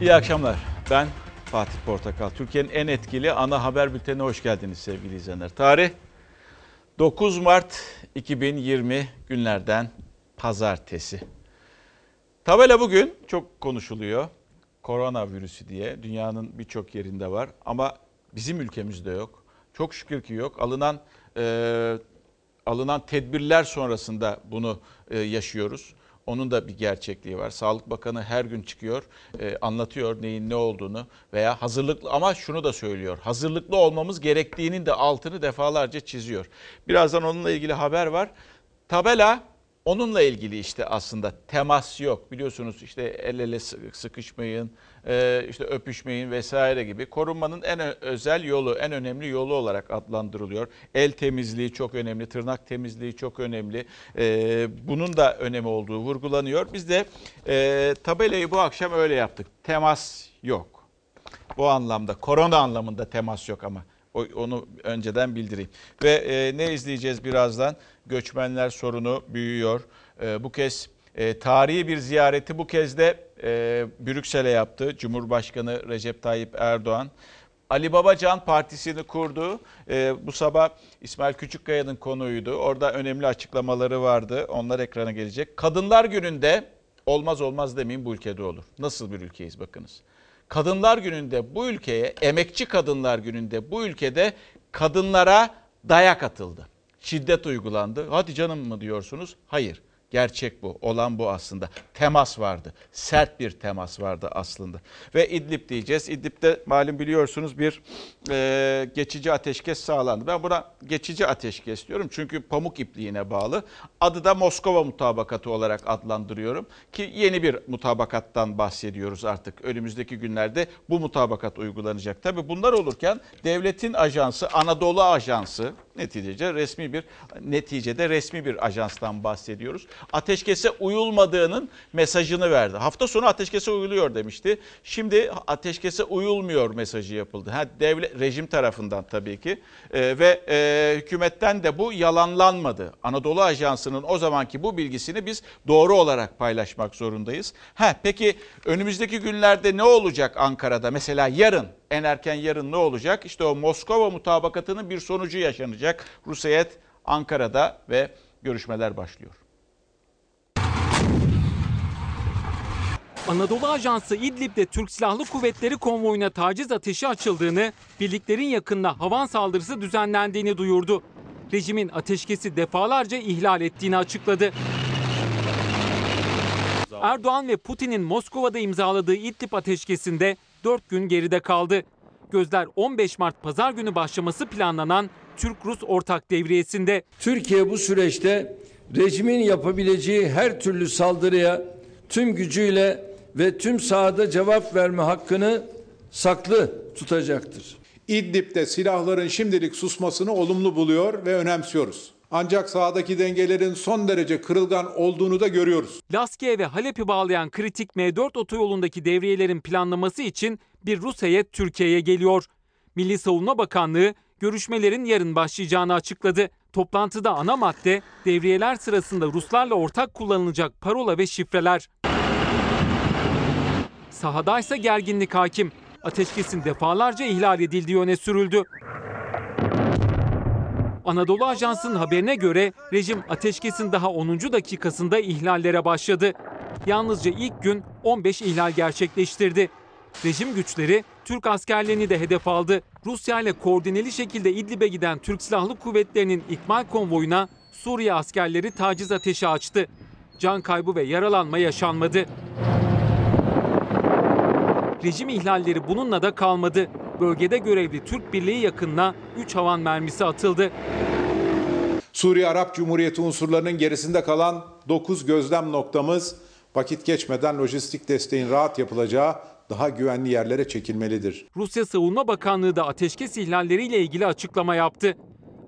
İyi akşamlar. Ben Fatih Portakal. Türkiye'nin en etkili ana haber bültenine hoş geldiniz sevgili izleyenler. Tarih 9 Mart 2020 günlerden pazartesi. Tabela bugün çok konuşuluyor. Koronavirüsü diye dünyanın birçok yerinde var ama bizim ülkemizde yok. Çok şükür ki yok. Alınan e, alınan tedbirler sonrasında bunu e, yaşıyoruz. Onun da bir gerçekliği var. Sağlık Bakanı her gün çıkıyor, e, anlatıyor neyin ne olduğunu veya hazırlıklı ama şunu da söylüyor. Hazırlıklı olmamız gerektiğinin de altını defalarca çiziyor. Birazdan onunla ilgili haber var. Tabela onunla ilgili işte aslında temas yok. Biliyorsunuz işte el ele sıkışmayın, işte öpüşmeyin vesaire gibi korunmanın en özel yolu, en önemli yolu olarak adlandırılıyor. El temizliği çok önemli, tırnak temizliği çok önemli. E, bunun da önemi olduğu vurgulanıyor. Biz de e, tabelayı bu akşam öyle yaptık. Temas yok. Bu anlamda, korona anlamında temas yok ama. Onu önceden bildireyim. Ve e, ne izleyeceğiz birazdan? Göçmenler sorunu büyüyor. E, bu kez e, tarihi bir ziyareti bu kez de e, Brüksel'e yaptı. Cumhurbaşkanı Recep Tayyip Erdoğan. Ali Babacan partisini kurdu. E, bu sabah İsmail Küçükkaya'nın konuydu. Orada önemli açıklamaları vardı. Onlar ekrana gelecek. Kadınlar gününde olmaz olmaz demeyeyim bu ülkede olur. Nasıl bir ülkeyiz bakınız. Kadınlar gününde bu ülkeye, emekçi kadınlar gününde bu ülkede kadınlara dayak atıldı. Şiddet uygulandı. Hadi canım mı diyorsunuz? Hayır. Gerçek bu. Olan bu aslında. Temas vardı. Sert bir temas vardı aslında. Ve İdlib diyeceğiz. İdlib'de malum biliyorsunuz bir e, geçici ateşkes sağlandı. Ben buna geçici ateşkes diyorum. Çünkü pamuk ipliğine bağlı. Adı da Moskova mutabakatı olarak adlandırıyorum. Ki yeni bir mutabakattan bahsediyoruz artık. Önümüzdeki günlerde bu mutabakat uygulanacak. Tabi bunlar olurken devletin ajansı Anadolu Ajansı neticede resmi bir neticede resmi bir ajanstan bahsediyoruz ateşkese uyulmadığının mesajını verdi. Hafta sonu ateşkese uyuluyor demişti. Şimdi ateşkese uyulmuyor mesajı yapıldı. Ha, devlet rejim tarafından tabii ki e, ve e, hükümetten de bu yalanlanmadı. Anadolu Ajansı'nın o zamanki bu bilgisini biz doğru olarak paylaşmak zorundayız. Ha, peki önümüzdeki günlerde ne olacak Ankara'da? Mesela yarın en erken yarın ne olacak? İşte o Moskova mutabakatının bir sonucu yaşanacak. Rus heyet Ankara'da ve görüşmeler başlıyor. Anadolu Ajansı İdlib'de Türk Silahlı Kuvvetleri konvoyuna taciz ateşi açıldığını, birliklerin yakınına havan saldırısı düzenlendiğini duyurdu. Rejimin ateşkesi defalarca ihlal ettiğini açıkladı. Erdoğan ve Putin'in Moskova'da imzaladığı İdlib ateşkesinde 4 gün geride kaldı. Gözler 15 Mart pazar günü başlaması planlanan Türk-Rus ortak devriyesinde. Türkiye bu süreçte rejimin yapabileceği her türlü saldırıya tüm gücüyle ve tüm sahada cevap verme hakkını saklı tutacaktır. İdlib'de silahların şimdilik susmasını olumlu buluyor ve önemsiyoruz. Ancak sahadaki dengelerin son derece kırılgan olduğunu da görüyoruz. Laskiye ve Halep'i bağlayan kritik M4 otoyolundaki devriyelerin planlaması için bir Rus heyet Türkiye'ye geliyor. Milli Savunma Bakanlığı görüşmelerin yarın başlayacağını açıkladı. Toplantıda ana madde devriyeler sırasında Ruslarla ortak kullanılacak parola ve şifreler. Sahadaysa gerginlik hakim. Ateşkesin defalarca ihlal edildiği öne sürüldü. Anadolu Ajansı'nın haberine göre rejim ateşkesin daha 10. dakikasında ihlallere başladı. Yalnızca ilk gün 15 ihlal gerçekleştirdi. Rejim güçleri Türk askerlerini de hedef aldı. Rusya ile koordineli şekilde İdlib'e giden Türk Silahlı Kuvvetleri'nin ikmal konvoyuna Suriye askerleri taciz ateşi açtı. Can kaybı ve yaralanma yaşanmadı. Rejim ihlalleri bununla da kalmadı. Bölgede görevli Türk Birliği yakınına 3 havan mermisi atıldı. Suriye Arap Cumhuriyeti unsurlarının gerisinde kalan 9 gözlem noktamız vakit geçmeden lojistik desteğin rahat yapılacağı daha güvenli yerlere çekilmelidir. Rusya Savunma Bakanlığı da ateşkes ihlalleriyle ilgili açıklama yaptı.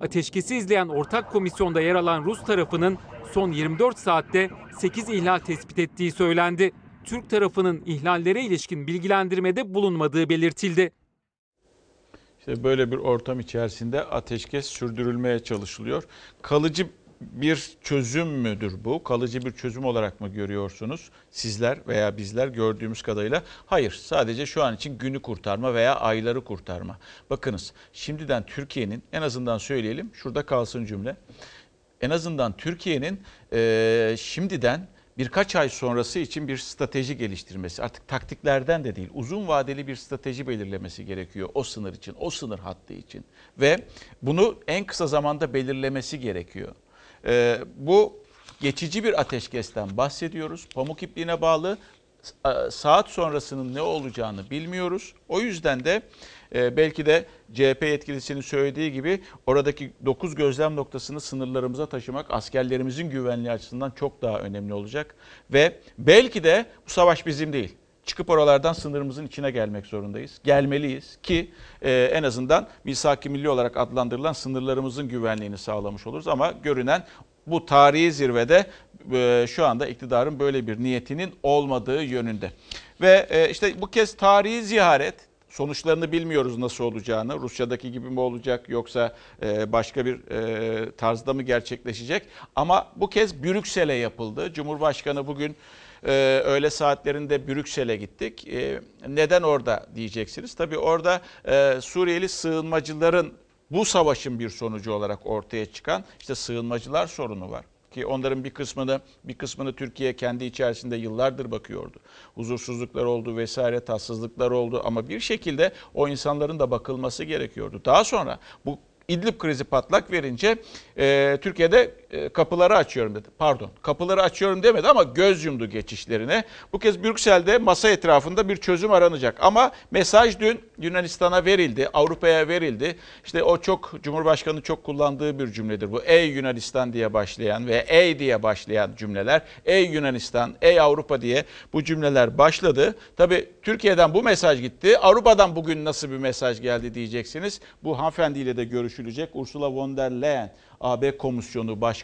Ateşkesi izleyen ortak komisyonda yer alan Rus tarafının son 24 saatte 8 ihlal tespit ettiği söylendi. Türk tarafının ihlallere ilişkin bilgilendirmede bulunmadığı belirtildi. İşte böyle bir ortam içerisinde ateşkes sürdürülmeye çalışılıyor. Kalıcı bir çözüm müdür bu? Kalıcı bir çözüm olarak mı görüyorsunuz sizler veya bizler gördüğümüz kadarıyla? Hayır, sadece şu an için günü kurtarma veya ayları kurtarma. Bakınız, şimdiden Türkiye'nin en azından söyleyelim, şurada kalsın cümle. En azından Türkiye'nin eee, şimdiden birkaç ay sonrası için bir strateji geliştirmesi, artık taktiklerden de değil, uzun vadeli bir strateji belirlemesi gerekiyor o sınır için, o sınır hattı için. Ve bunu en kısa zamanda belirlemesi gerekiyor. Ee, bu geçici bir ateşkesten bahsediyoruz. Pamuk ipliğine bağlı saat sonrasının ne olacağını bilmiyoruz. O yüzden de e, belki de CHP yetkilisinin söylediği gibi oradaki 9 gözlem noktasını sınırlarımıza taşımak askerlerimizin güvenliği açısından çok daha önemli olacak. Ve belki de bu savaş bizim değil. Çıkıp oralardan sınırımızın içine gelmek zorundayız. Gelmeliyiz ki e, en azından misak-ı milli olarak adlandırılan sınırlarımızın güvenliğini sağlamış oluruz. Ama görünen bu tarihi zirvede e, şu anda iktidarın böyle bir niyetinin olmadığı yönünde. Ve e, işte bu kez tarihi ziyaret sonuçlarını bilmiyoruz nasıl olacağını. Rusya'daki gibi mi olacak yoksa e, başka bir e, tarzda mı gerçekleşecek? Ama bu kez Brüksel'e yapıldı. Cumhurbaşkanı bugün e, öğle saatlerinde Brüksel'e gittik. Neden orada diyeceksiniz? Tabii orada Suriyeli sığınmacıların bu savaşın bir sonucu olarak ortaya çıkan işte sığınmacılar sorunu var ki onların bir kısmını bir kısmını Türkiye kendi içerisinde yıllardır bakıyordu. Huzursuzluklar oldu vesaire tatsızlıklar oldu ama bir şekilde o insanların da bakılması gerekiyordu. Daha sonra bu İdlib krizi patlak verince e, Türkiye'de kapıları açıyorum dedi. Pardon kapıları açıyorum demedi ama göz yumdu geçişlerine. Bu kez Brüksel'de masa etrafında bir çözüm aranacak. Ama mesaj dün Yunanistan'a verildi, Avrupa'ya verildi. İşte o çok Cumhurbaşkanı çok kullandığı bir cümledir bu. Ey Yunanistan diye başlayan ve ey diye başlayan cümleler. Ey Yunanistan, ey Avrupa diye bu cümleler başladı. Tabii Türkiye'den bu mesaj gitti. Avrupa'dan bugün nasıl bir mesaj geldi diyeceksiniz. Bu hanımefendiyle de görüşülecek. Ursula von der Leyen AB Komisyonu Başkanı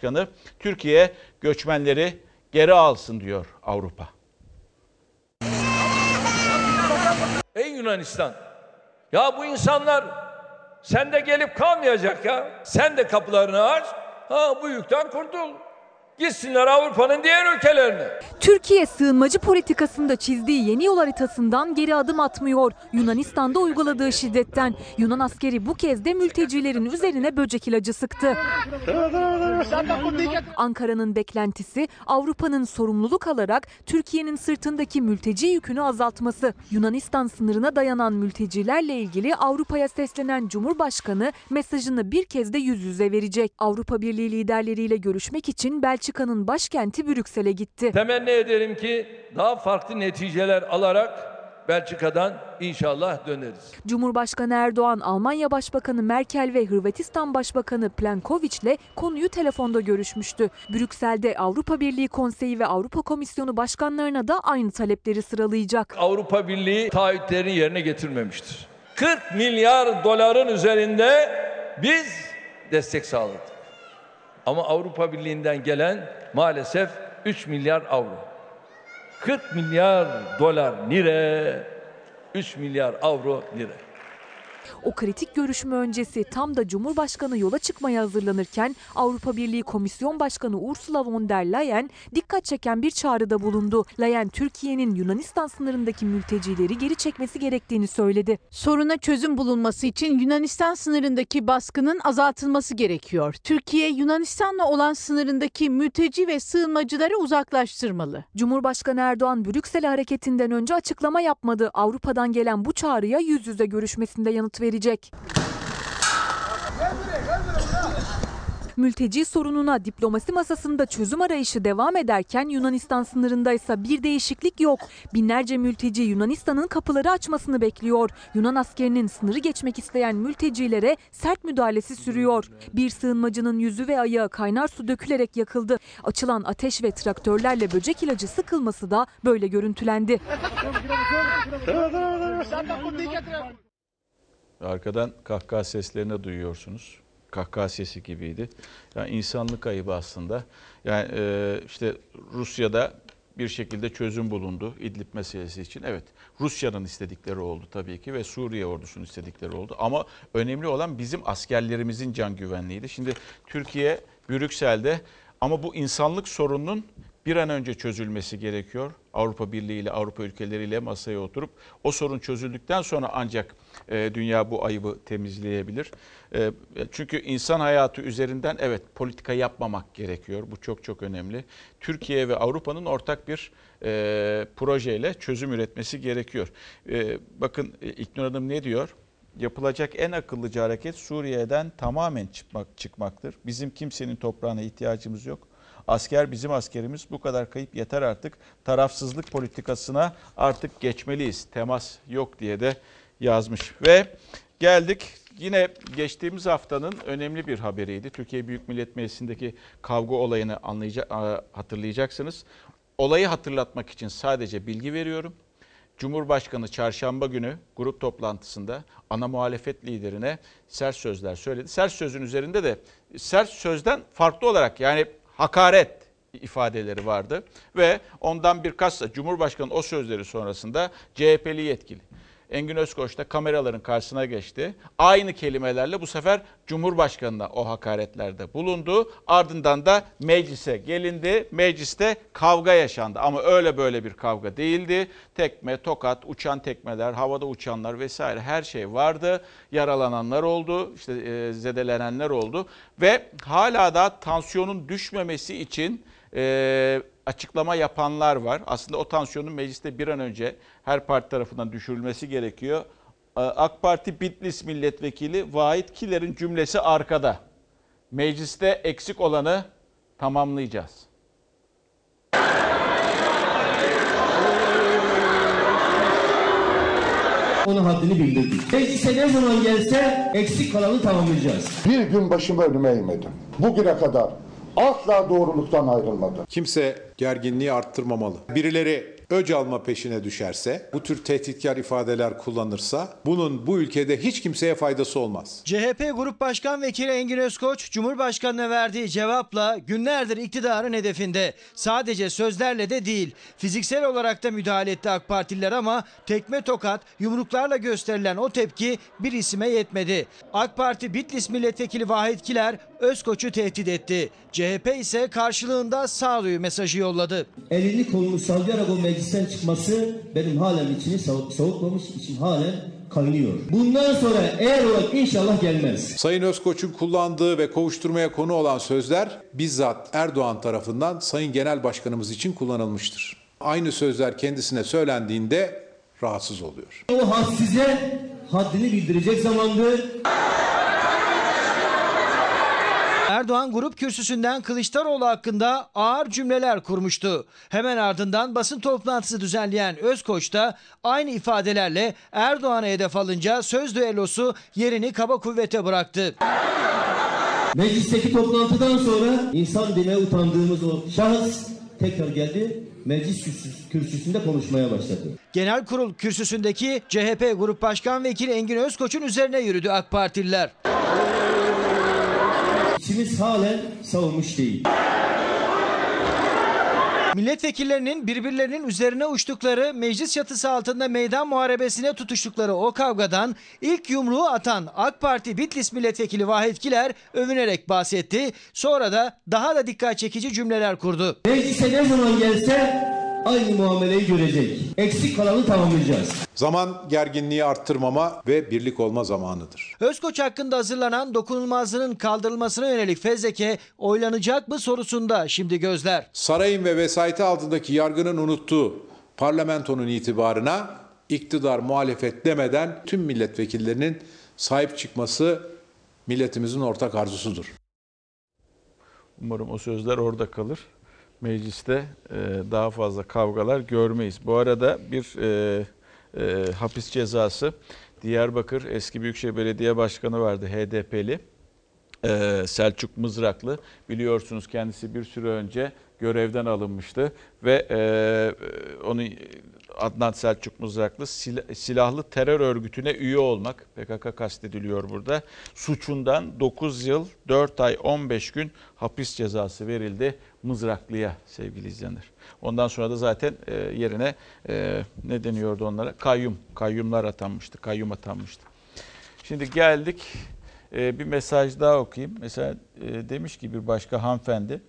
Türkiye göçmenleri geri alsın diyor Avrupa. Ey Yunanistan! Ya bu insanlar sende gelip kalmayacak ya. Sen de kapılarını aç. Ha bu yükten kurtul. Gitsinler Avrupa'nın diğer ülkelerine. Türkiye sığınmacı politikasında çizdiği yeni yol haritasından geri adım atmıyor. Yunanistan'da uyguladığı şiddetten Yunan askeri bu kez de mültecilerin üzerine böcek ilacı sıktı. Ankara'nın beklentisi Avrupa'nın sorumluluk alarak Türkiye'nin sırtındaki mülteci yükünü azaltması. Yunanistan sınırına dayanan mültecilerle ilgili Avrupa'ya seslenen Cumhurbaşkanı mesajını bir kez de yüz yüze verecek. Avrupa Birliği liderleriyle görüşmek için Belçika'nın başkenti Brüksel'e gitti. Temenni ederim ki daha farklı neticeler alarak Belçika'dan inşallah döneriz. Cumhurbaşkanı Erdoğan, Almanya Başbakanı Merkel ve Hırvatistan Başbakanı Plenković'le konuyu telefonda görüşmüştü. Brüksel'de Avrupa Birliği Konseyi ve Avrupa Komisyonu başkanlarına da aynı talepleri sıralayacak. Avrupa Birliği taahhütlerini yerine getirmemiştir. 40 milyar doların üzerinde biz destek sağladık. Ama Avrupa Birliği'nden gelen maalesef 3 milyar avro. 40 milyar dolar lira, 3 milyar avro lira. O kritik görüşme öncesi tam da Cumhurbaşkanı yola çıkmaya hazırlanırken Avrupa Birliği Komisyon Başkanı Ursula von der Leyen dikkat çeken bir çağrıda bulundu. Leyen Türkiye'nin Yunanistan sınırındaki mültecileri geri çekmesi gerektiğini söyledi. Soruna çözüm bulunması için Yunanistan sınırındaki baskının azaltılması gerekiyor. Türkiye, Yunanistan'la olan sınırındaki mülteci ve sığınmacıları uzaklaştırmalı. Cumhurbaşkanı Erdoğan Brüksel'e hareketinden önce açıklama yapmadı. Avrupa'dan gelen bu çağrıya yüz yüze görüşmesinde yanıt verecek. Mülteci sorununa diplomasi masasında çözüm arayışı devam ederken Yunanistan sınırında ise bir değişiklik yok. Binlerce mülteci Yunanistan'ın kapıları açmasını bekliyor. Yunan askerinin sınırı geçmek isteyen mültecilere sert müdahalesi sürüyor. Bir sığınmacının yüzü ve ayağı kaynar su dökülerek yakıldı. Açılan ateş ve traktörlerle böcek ilacı sıkılması da böyle görüntülendi. Arkadan kahkaha seslerini duyuyorsunuz. Kahkaha sesi gibiydi. Yani insanlık ayıbı aslında. Yani e, işte Rusya'da bir şekilde çözüm bulundu İdlib meselesi için. Evet Rusya'nın istedikleri oldu tabii ki ve Suriye ordusunun istedikleri oldu. Ama önemli olan bizim askerlerimizin can güvenliğiydi. Şimdi Türkiye Brüksel'de ama bu insanlık sorununun bir an önce çözülmesi gerekiyor. Avrupa Birliği ile Avrupa ülkeleriyle masaya oturup o sorun çözüldükten sonra ancak e, dünya bu ayıbı temizleyebilir. E, çünkü insan hayatı üzerinden evet politika yapmamak gerekiyor. Bu çok çok önemli. Türkiye ve Avrupa'nın ortak bir e, projeyle çözüm üretmesi gerekiyor. Bakın İknur Hanım ne diyor? Yapılacak en akıllıca hareket Suriye'den tamamen çıkmak, çıkmaktır. Bizim kimsenin toprağına ihtiyacımız yok. Asker bizim askerimiz bu kadar kayıp yeter artık. Tarafsızlık politikasına artık geçmeliyiz. Temas yok diye de yazmış. Ve geldik yine geçtiğimiz haftanın önemli bir haberiydi. Türkiye Büyük Millet Meclisi'ndeki kavga olayını anlayacak, hatırlayacaksınız. Olayı hatırlatmak için sadece bilgi veriyorum. Cumhurbaşkanı çarşamba günü grup toplantısında ana muhalefet liderine sert sözler söyledi. Sert sözün üzerinde de sert sözden farklı olarak yani hakaret ifadeleri vardı. Ve ondan birkaç Cumhurbaşkanı o sözleri sonrasında CHP'li yetkili Engin Özkoç da kameraların karşısına geçti. Aynı kelimelerle bu sefer Cumhurbaşkanı'na o hakaretlerde bulundu. Ardından da meclise gelindi. Mecliste kavga yaşandı ama öyle böyle bir kavga değildi. Tekme, tokat, uçan tekmeler, havada uçanlar vesaire her şey vardı. Yaralananlar oldu, işte e, zedelenenler oldu ve hala da tansiyonun düşmemesi için e, açıklama yapanlar var. Aslında o tansiyonun mecliste bir an önce her parti tarafından düşürülmesi gerekiyor. Ee, AK Parti Bitlis milletvekili Vahit Kiler'in cümlesi arkada. Mecliste eksik olanı tamamlayacağız. Onun haddini bildirdik. Meclise ne zaman gelse eksik kalanı tamamlayacağız. Bir gün başımı önüme eğmedim. Bugüne kadar asla doğruluktan ayrılmadım. Kimse gerginliği arttırmamalı. Birileri öc alma peşine düşerse, bu tür tehditkar ifadeler kullanırsa bunun bu ülkede hiç kimseye faydası olmaz. CHP Grup Başkan Vekili Engin Özkoç, Cumhurbaşkanı'na verdiği cevapla günlerdir iktidarın hedefinde. Sadece sözlerle de değil, fiziksel olarak da müdahale etti AK Partililer ama tekme tokat, yumruklarla gösterilen o tepki bir isime yetmedi. AK Parti Bitlis Milletvekili Vahit Kiler Özkoç'u tehdit etti. CHP ise karşılığında sağduyu mesajı yolladı. Elini kolunu sallayarak o meclisten çıkması benim halen içini sav- savutmamış, içim halen kaynıyor. Bundan sonra eğer olarak inşallah gelmez. Sayın Özkoç'un kullandığı ve kovuşturmaya konu olan sözler bizzat Erdoğan tarafından Sayın Genel Başkanımız için kullanılmıştır. Aynı sözler kendisine söylendiğinde rahatsız oluyor. O had size haddini bildirecek zamandır. Erdoğan grup kürsüsünden Kılıçdaroğlu hakkında ağır cümleler kurmuştu. Hemen ardından basın toplantısı düzenleyen Özkoç da aynı ifadelerle Erdoğan'a hedef alınca söz düellosu yerini kaba kuvvete bıraktı. Meclisteki toplantıdan sonra insan demeye utandığımız o şahıs tekrar geldi. Meclis kürsüs- kürsüsünde konuşmaya başladı. Genel kurul kürsüsündeki CHP Grup Başkan Vekili Engin Özkoç'un üzerine yürüdü AK Partililer. İçimiz halen savunmuş değil. Milletvekillerinin birbirlerinin üzerine uçtukları, meclis çatısı altında meydan muharebesine tutuştukları o kavgadan ilk yumruğu atan AK Parti Bitlis Milletvekili Vahit Kiler övünerek bahsetti. Sonra da daha da dikkat çekici cümleler kurdu. Meclise ne zaman gelse aynı muameleyi görecek. Eksik kalanı tamamlayacağız. Zaman gerginliği arttırmama ve birlik olma zamanıdır. Özkoç hakkında hazırlanan dokunulmazlığının kaldırılmasına yönelik fezleke oylanacak mı sorusunda şimdi gözler. Sarayın ve vesayeti altındaki yargının unuttuğu parlamentonun itibarına iktidar muhalefet demeden tüm milletvekillerinin sahip çıkması milletimizin ortak arzusudur. Umarım o sözler orada kalır. Mecliste e, daha fazla kavgalar görmeyiz. Bu arada bir e, e, hapis cezası Diyarbakır eski Büyükşehir Belediye Başkanı vardı HDP'li. e, Selçuk Mızraklı biliyorsunuz kendisi bir süre önce görevden alınmıştı ve e, onu Adnan Selçuk Mızraklı sil- silahlı terör örgütüne üye olmak PKK kastediliyor burada. Suçundan 9 yıl 4 ay 15 gün hapis cezası verildi Mızraklı'ya sevgili izleyenler. Ondan sonra da zaten e, yerine e, ne deniyordu onlara? Kayyum, kayyumlar atanmıştı, kayyum atanmıştı. Şimdi geldik e, bir mesaj daha okuyayım. Mesela e, demiş ki bir başka hanımefendi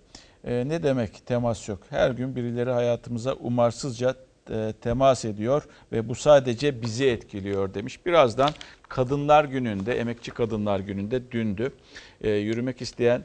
e, ne demek temas yok? Her gün birileri hayatımıza umarsızca e, temas ediyor ve bu sadece bizi etkiliyor demiş. Birazdan Kadınlar Günü'nde, Emekçi Kadınlar Günü'nde dündü. E, yürümek isteyen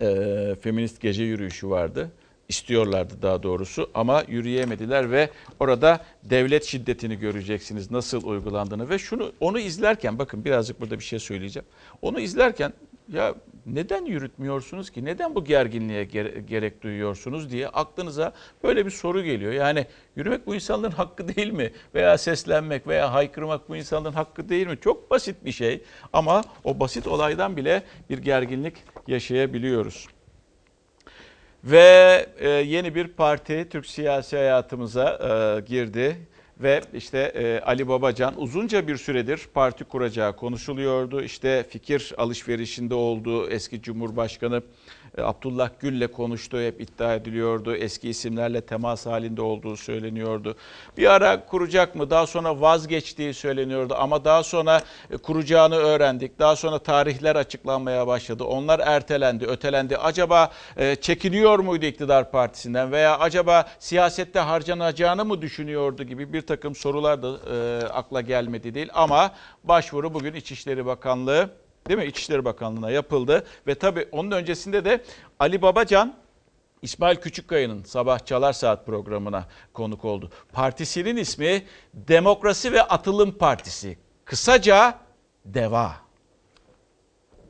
e, feminist gece yürüyüşü vardı. İstiyorlardı daha doğrusu ama yürüyemediler ve orada devlet şiddetini göreceksiniz nasıl uygulandığını ve şunu onu izlerken bakın birazcık burada bir şey söyleyeceğim. Onu izlerken ya neden yürütmüyorsunuz ki? Neden bu gerginliğe gere- gerek duyuyorsunuz diye aklınıza böyle bir soru geliyor. Yani yürümek bu insanların hakkı değil mi? Veya seslenmek veya haykırmak bu insanların hakkı değil mi? Çok basit bir şey ama o basit olaydan bile bir gerginlik yaşayabiliyoruz. Ve e, yeni bir parti Türk siyasi hayatımıza e, girdi ve işte e, Ali Babacan uzunca bir süredir parti kuracağı konuşuluyordu. İşte fikir alışverişinde olduğu eski Cumhurbaşkanı Abdullah Gül'le konuştuğu hep iddia ediliyordu. Eski isimlerle temas halinde olduğu söyleniyordu. Bir ara kuracak mı? Daha sonra vazgeçtiği söyleniyordu ama daha sonra e, kuracağını öğrendik. Daha sonra tarihler açıklanmaya başladı. Onlar ertelendi, ötelendi. Acaba e, çekiniyor muydu iktidar partisinden veya acaba siyasette harcanacağını mı düşünüyordu gibi bir takım sorular da e, akla gelmedi değil. Ama başvuru bugün İçişleri Bakanlığı değil mi? İçişleri Bakanlığı'na yapıldı ve tabii onun öncesinde de Ali Babacan İsmail Küçükkaya'nın Sabah Çalar Saat programına konuk oldu. Partisinin ismi Demokrasi ve Atılım Partisi. Kısaca DEVA.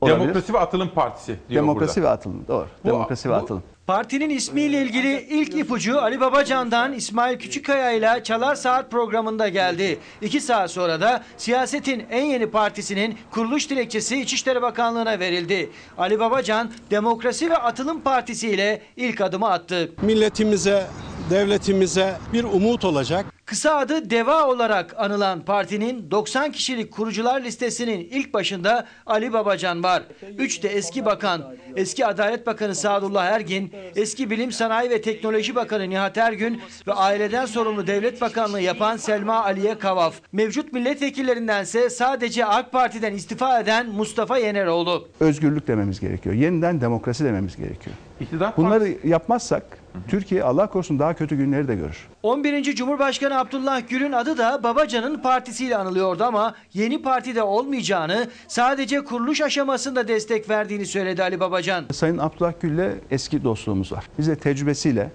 Olabilir. Demokrasi ve Atılım Partisi diyor Demokrasi burada. ve atılım. Doğru. Bu- Demokrasi ve bu- atılım. Partinin ismiyle ilgili ilk ipucu Ali Babacan'dan İsmail Küçükkaya ile Çalar Saat programında geldi. İki saat sonra da siyasetin en yeni partisinin kuruluş dilekçesi İçişleri Bakanlığı'na verildi. Ali Babacan Demokrasi ve Atılım Partisi ile ilk adımı attı. milletimize, devletimize bir umut olacak. Kısa adı DEVA olarak anılan partinin 90 kişilik kurucular listesinin ilk başında Ali Babacan var. Üç de eski bakan, eski Adalet Bakanı Sadullah Ergin, eski Bilim Sanayi ve Teknoloji Bakanı Nihat Ergün ve aileden sorumlu devlet bakanlığı yapan Selma Aliye Kavaf. Mevcut milletvekillerindense sadece AK Parti'den istifa eden Mustafa Yeneroğlu. Özgürlük dememiz gerekiyor. Yeniden demokrasi dememiz gerekiyor. İktidar Bunları yapmazsak Türkiye Allah korusun daha kötü günleri de görür. 11. Cumhurbaşkanı Abdullah Gül'ün adı da Babacan'ın partisiyle anılıyordu ama yeni partide olmayacağını sadece kuruluş aşamasında destek verdiğini söyledi Ali Babacan. Sayın Abdullah Gül'le eski dostluğumuz var. Bize tecrübesiyle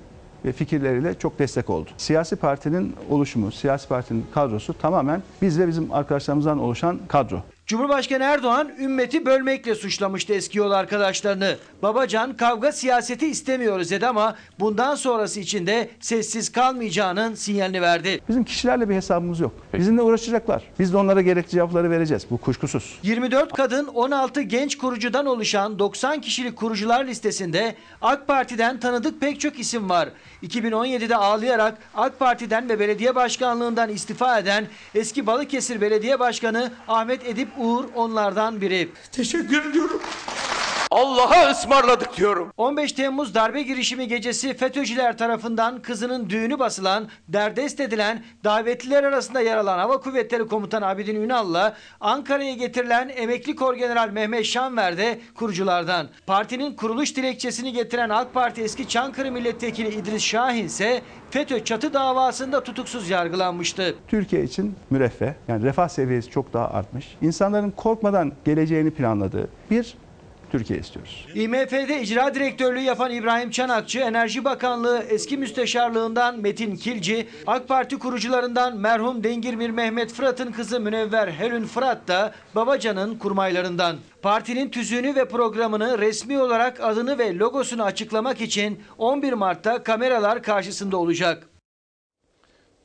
ve fikirleriyle çok destek oldu. Siyasi partinin oluşumu, siyasi partinin kadrosu tamamen biz ve bizim arkadaşlarımızdan oluşan kadro. Cumhurbaşkanı Erdoğan ümmeti bölmekle suçlamıştı eski yol arkadaşlarını. Babacan kavga siyaseti istemiyoruz dedi ama bundan sonrası için de sessiz kalmayacağının sinyalini verdi. Bizim kişilerle bir hesabımız yok. Bizimle uğraşacaklar. Biz de onlara gerekli cevapları vereceğiz. Bu kuşkusuz. 24 kadın 16 genç kurucudan oluşan 90 kişilik kurucular listesinde AK Parti'den tanıdık pek çok isim var. 2017'de ağlayarak AK Parti'den ve belediye başkanlığından istifa eden eski Balıkesir Belediye Başkanı Ahmet Edip Uğur onlardan biri. Teşekkür ediyorum. Allah'a ısmarladık diyorum. 15 Temmuz darbe girişimi gecesi FETÖ'cüler tarafından kızının düğünü basılan, derdest edilen, davetliler arasında yer alan Hava Kuvvetleri Komutanı Abidin Ünal'la Ankara'ya getirilen emekli Korgeneral Mehmet Şanver de kuruculardan. Partinin kuruluş dilekçesini getiren AK Parti eski Çankırı Milletvekili İdris Şahin ise FETÖ çatı davasında tutuksuz yargılanmıştı. Türkiye için müreffeh, yani refah seviyesi çok daha artmış. İnsanların korkmadan geleceğini planladığı bir Türkiye istiyoruz. IMF'de icra direktörlüğü yapan İbrahim Çanakçı, Enerji Bakanlığı eski müsteşarlığından Metin Kilci, AK Parti kurucularından merhum Dengirmir Mehmet Fırat'ın kızı Münevver Helün Fırat da Babacan'ın kurmaylarından. Partinin tüzüğünü ve programını resmi olarak adını ve logosunu açıklamak için 11 Mart'ta kameralar karşısında olacak.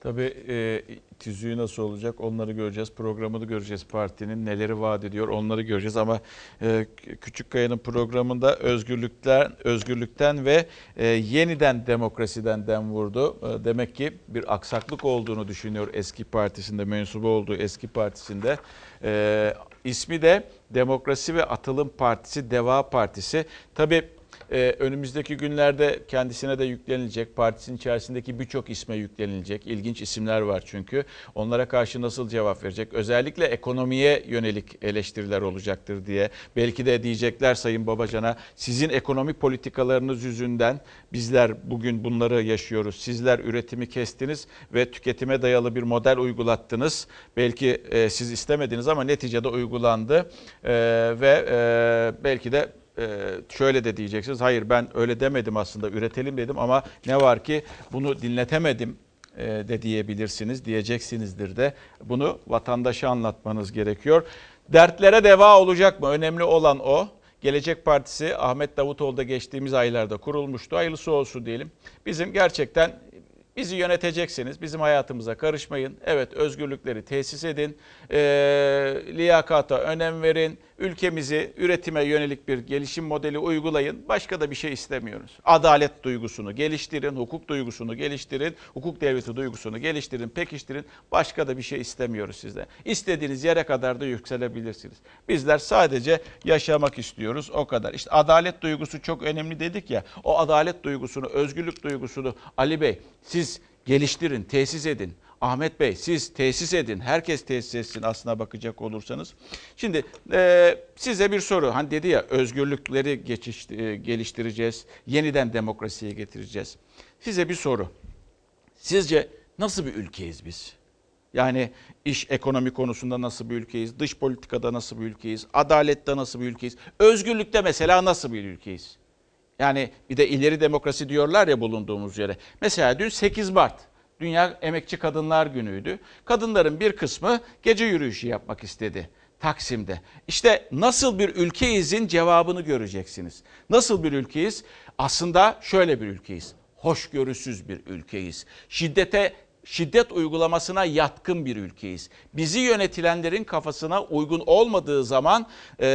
Tabii e, tüzüğü nasıl olacak onları göreceğiz. Programını göreceğiz partinin. Neleri vaat ediyor onları göreceğiz. Ama e, Küçükkaya'nın programında özgürlükten, özgürlükten ve e, yeniden demokrasiden dem vurdu. E, demek ki bir aksaklık olduğunu düşünüyor eski partisinde, mensubu olduğu eski partisinde. E, ismi de Demokrasi ve Atılım Partisi, Deva Partisi. Tabii ee, önümüzdeki günlerde kendisine de yüklenilecek. Partisinin içerisindeki birçok isme yüklenilecek. İlginç isimler var çünkü. Onlara karşı nasıl cevap verecek? Özellikle ekonomiye yönelik eleştiriler olacaktır diye. Belki de diyecekler Sayın Babacan'a sizin ekonomi politikalarınız yüzünden bizler bugün bunları yaşıyoruz. Sizler üretimi kestiniz ve tüketime dayalı bir model uygulattınız. Belki e, siz istemediniz ama neticede uygulandı. E, ve e, belki de şöyle de diyeceksiniz. Hayır ben öyle demedim aslında üretelim dedim ama ne var ki bunu dinletemedim e, de diyebilirsiniz. Diyeceksinizdir de bunu vatandaşa anlatmanız gerekiyor. Dertlere deva olacak mı? Önemli olan o. Gelecek Partisi Ahmet Davutoğlu'da geçtiğimiz aylarda kurulmuştu. Hayırlısı olsun diyelim. Bizim gerçekten Bizi yöneteceksiniz. Bizim hayatımıza karışmayın. Evet özgürlükleri tesis edin. E, liyakata önem verin. Ülkemizi üretime yönelik bir gelişim modeli uygulayın. Başka da bir şey istemiyoruz. Adalet duygusunu geliştirin. Hukuk duygusunu geliştirin. Hukuk devleti duygusunu geliştirin. Pekiştirin. Başka da bir şey istemiyoruz sizden. İstediğiniz yere kadar da yükselebilirsiniz. Bizler sadece yaşamak istiyoruz. O kadar. İşte adalet duygusu çok önemli dedik ya. O adalet duygusunu, özgürlük duygusunu Ali Bey siz geliştirin, tesis edin. Ahmet Bey siz tesis edin. Herkes tesis etsin aslına bakacak olursanız. Şimdi e, size bir soru. Hani dedi ya özgürlükleri geçiş, e, geliştireceğiz. Yeniden demokrasiye getireceğiz. Size bir soru. Sizce nasıl bir ülkeyiz biz? Yani iş ekonomi konusunda nasıl bir ülkeyiz? Dış politikada nasıl bir ülkeyiz? Adalette nasıl bir ülkeyiz? Özgürlükte mesela nasıl bir ülkeyiz? Yani bir de ileri demokrasi diyorlar ya bulunduğumuz yere. Mesela dün 8 Mart Dünya Emekçi Kadınlar Günü'ydü. Kadınların bir kısmı gece yürüyüşü yapmak istedi. Taksim'de. İşte nasıl bir ülkeyizin cevabını göreceksiniz. Nasıl bir ülkeyiz? Aslında şöyle bir ülkeyiz. Hoşgörüsüz bir ülkeyiz. Şiddete şiddet uygulamasına yatkın bir ülkeyiz. Bizi yönetilenlerin kafasına uygun olmadığı zaman e,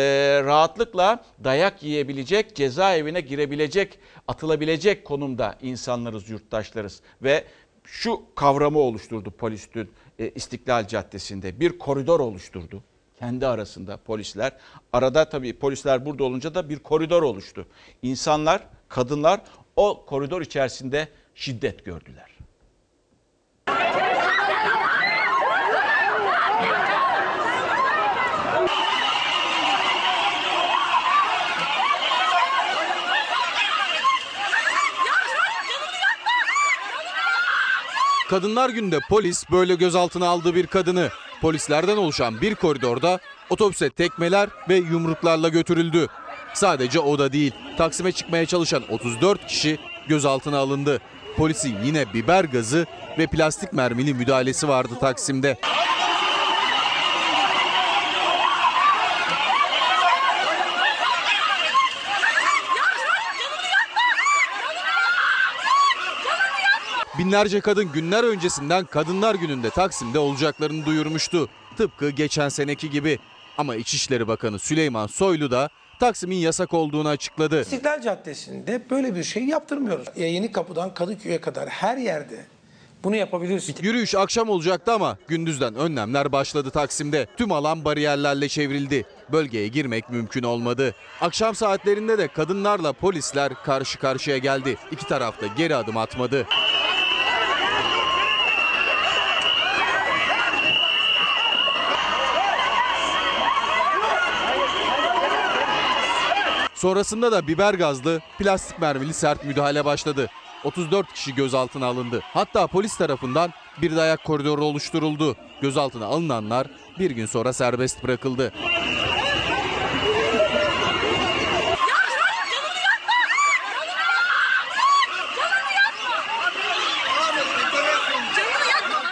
rahatlıkla dayak yiyebilecek, cezaevine girebilecek, atılabilecek konumda insanlarız, yurttaşlarız. Ve şu kavramı oluşturdu polis dün e, İstiklal Caddesi'nde. Bir koridor oluşturdu kendi arasında polisler. Arada tabii polisler burada olunca da bir koridor oluştu. İnsanlar, kadınlar o koridor içerisinde şiddet gördüler. Kadınlar Günü'nde polis böyle gözaltına aldığı bir kadını polislerden oluşan bir koridorda otobüse tekmeler ve yumruklarla götürüldü. Sadece o da değil, Taksim'e çıkmaya çalışan 34 kişi gözaltına alındı. Polisin yine biber gazı ve plastik mermili müdahalesi vardı Taksim'de. Binlerce kadın günler öncesinden Kadınlar Günü'nde Taksim'de olacaklarını duyurmuştu. Tıpkı geçen seneki gibi. Ama İçişleri Bakanı Süleyman Soylu da Taksim'in yasak olduğunu açıkladı. İstiklal Caddesi'nde böyle bir şey yaptırmıyoruz. Yeni Kapı'dan Kadıköy'e kadar her yerde bunu yapabilirsin. Yürüyüş akşam olacaktı ama gündüzden önlemler başladı Taksim'de. Tüm alan bariyerlerle çevrildi. Bölgeye girmek mümkün olmadı. Akşam saatlerinde de kadınlarla polisler karşı karşıya geldi. İki tarafta geri adım atmadı. Sonrasında da biber gazlı, plastik mermili sert müdahale başladı. 34 kişi gözaltına alındı. Hatta polis tarafından bir dayak koridoru oluşturuldu. Gözaltına alınanlar bir gün sonra serbest bırakıldı.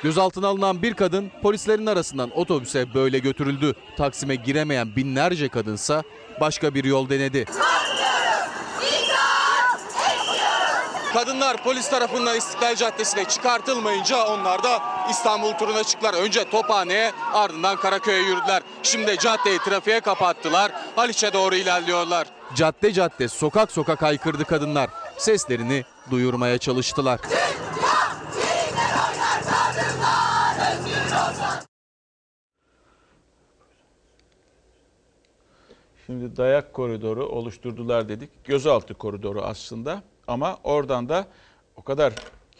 Gözaltına alınan bir kadın polislerin arasından otobüse böyle götürüldü. Taksim'e giremeyen binlerce kadınsa başka bir yol denedi. Kadınlar polis tarafından İstiklal Caddesi'ne çıkartılmayınca onlar da İstanbul turuna çıktılar. Önce Tophane'ye ardından Karaköy'e yürüdüler. Şimdi caddeyi trafiğe kapattılar. Haliç'e doğru ilerliyorlar. Cadde cadde sokak sokak haykırdı kadınlar. Seslerini duyurmaya çalıştılar. Şimdi dayak koridoru oluşturdular dedik. Gözaltı koridoru aslında. Ama oradan da o kadar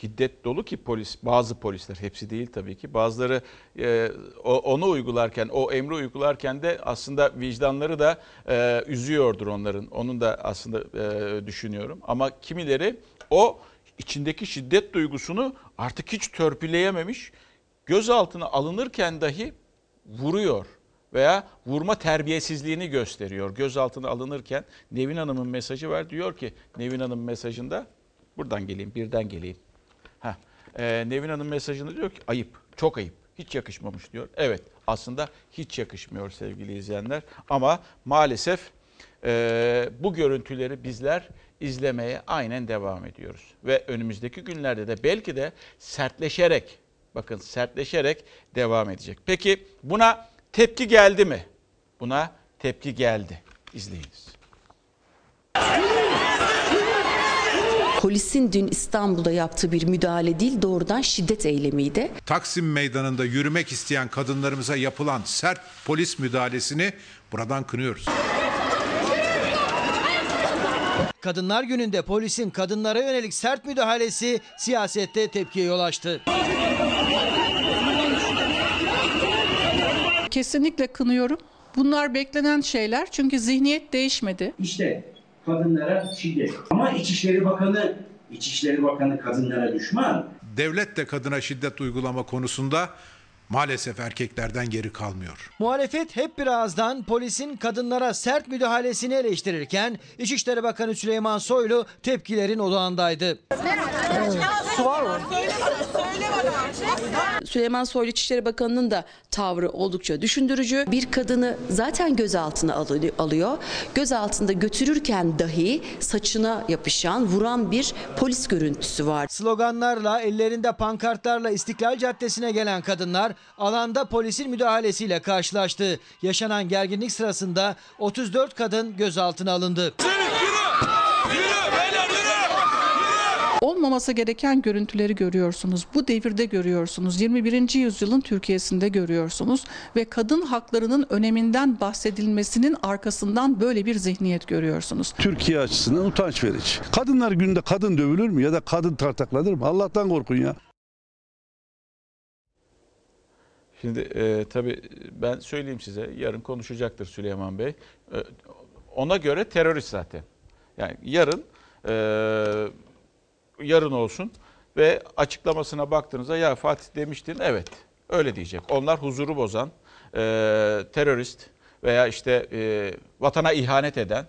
hiddet dolu ki polis bazı polisler hepsi değil tabii ki. Bazıları e, onu uygularken o emri uygularken de aslında vicdanları da e, üzüyordur onların. Onun da aslında e, düşünüyorum. Ama kimileri o içindeki şiddet duygusunu artık hiç törpüleyememiş gözaltına alınırken dahi vuruyor veya vurma terbiyesizliğini gösteriyor. Gözaltına alınırken Nevin Hanım'ın mesajı var. Diyor ki Nevin Hanım mesajında buradan geleyim, birden geleyim. Heh, e, Nevin Hanım mesajında diyor ki ayıp, çok ayıp, hiç yakışmamış diyor. Evet aslında hiç yakışmıyor sevgili izleyenler ama maalesef e, bu görüntüleri bizler izlemeye aynen devam ediyoruz. Ve önümüzdeki günlerde de belki de sertleşerek, bakın sertleşerek devam edecek. Peki buna tepki geldi mi? Buna tepki geldi. İzleyiniz. Polisin dün İstanbul'da yaptığı bir müdahale değil doğrudan şiddet eylemiydi. Taksim Meydanı'nda yürümek isteyen kadınlarımıza yapılan sert polis müdahalesini buradan kınıyoruz. Kadınlar Günü'nde polisin kadınlara yönelik sert müdahalesi siyasette tepkiye yol açtı. Kesinlikle kınıyorum. Bunlar beklenen şeyler çünkü zihniyet değişmedi. İşte kadınlara şiddet. Ama İçişleri Bakanı, İçişleri Bakanı kadınlara düşman. Devlet de kadına şiddet uygulama konusunda maalesef erkeklerden geri kalmıyor. Muhalefet hep bir ağızdan polisin kadınlara sert müdahalesini eleştirirken İçişleri Bakanı Süleyman Soylu tepkilerin odağındaydı. Süleyman Soylu İçişleri Bakanı'nın da tavrı oldukça düşündürücü. Bir kadını zaten gözaltına alı- alıyor. Gözaltında götürürken dahi saçına yapışan, vuran bir polis görüntüsü var. Sloganlarla, ellerinde pankartlarla İstiklal Caddesi'ne gelen kadınlar alanda polisin müdahalesiyle karşılaştı. Yaşanan gerginlik sırasında 34 kadın gözaltına alındı. Olmaması gereken görüntüleri görüyorsunuz. Bu devirde görüyorsunuz. 21. yüzyılın Türkiye'sinde görüyorsunuz ve kadın haklarının öneminden bahsedilmesinin arkasından böyle bir zihniyet görüyorsunuz. Türkiye açısından utanç verici. Kadınlar günde kadın dövülür mü ya da kadın tartaklanır mı? Allah'tan korkun ya. Şimdi e, tabii ben söyleyeyim size yarın konuşacaktır Süleyman Bey. E, ona göre terörist zaten. Yani yarın e, yarın olsun ve açıklamasına baktığınızda ya Fatih demiştin evet öyle diyecek. Onlar huzuru bozan e, terörist veya işte e, vatana ihanet eden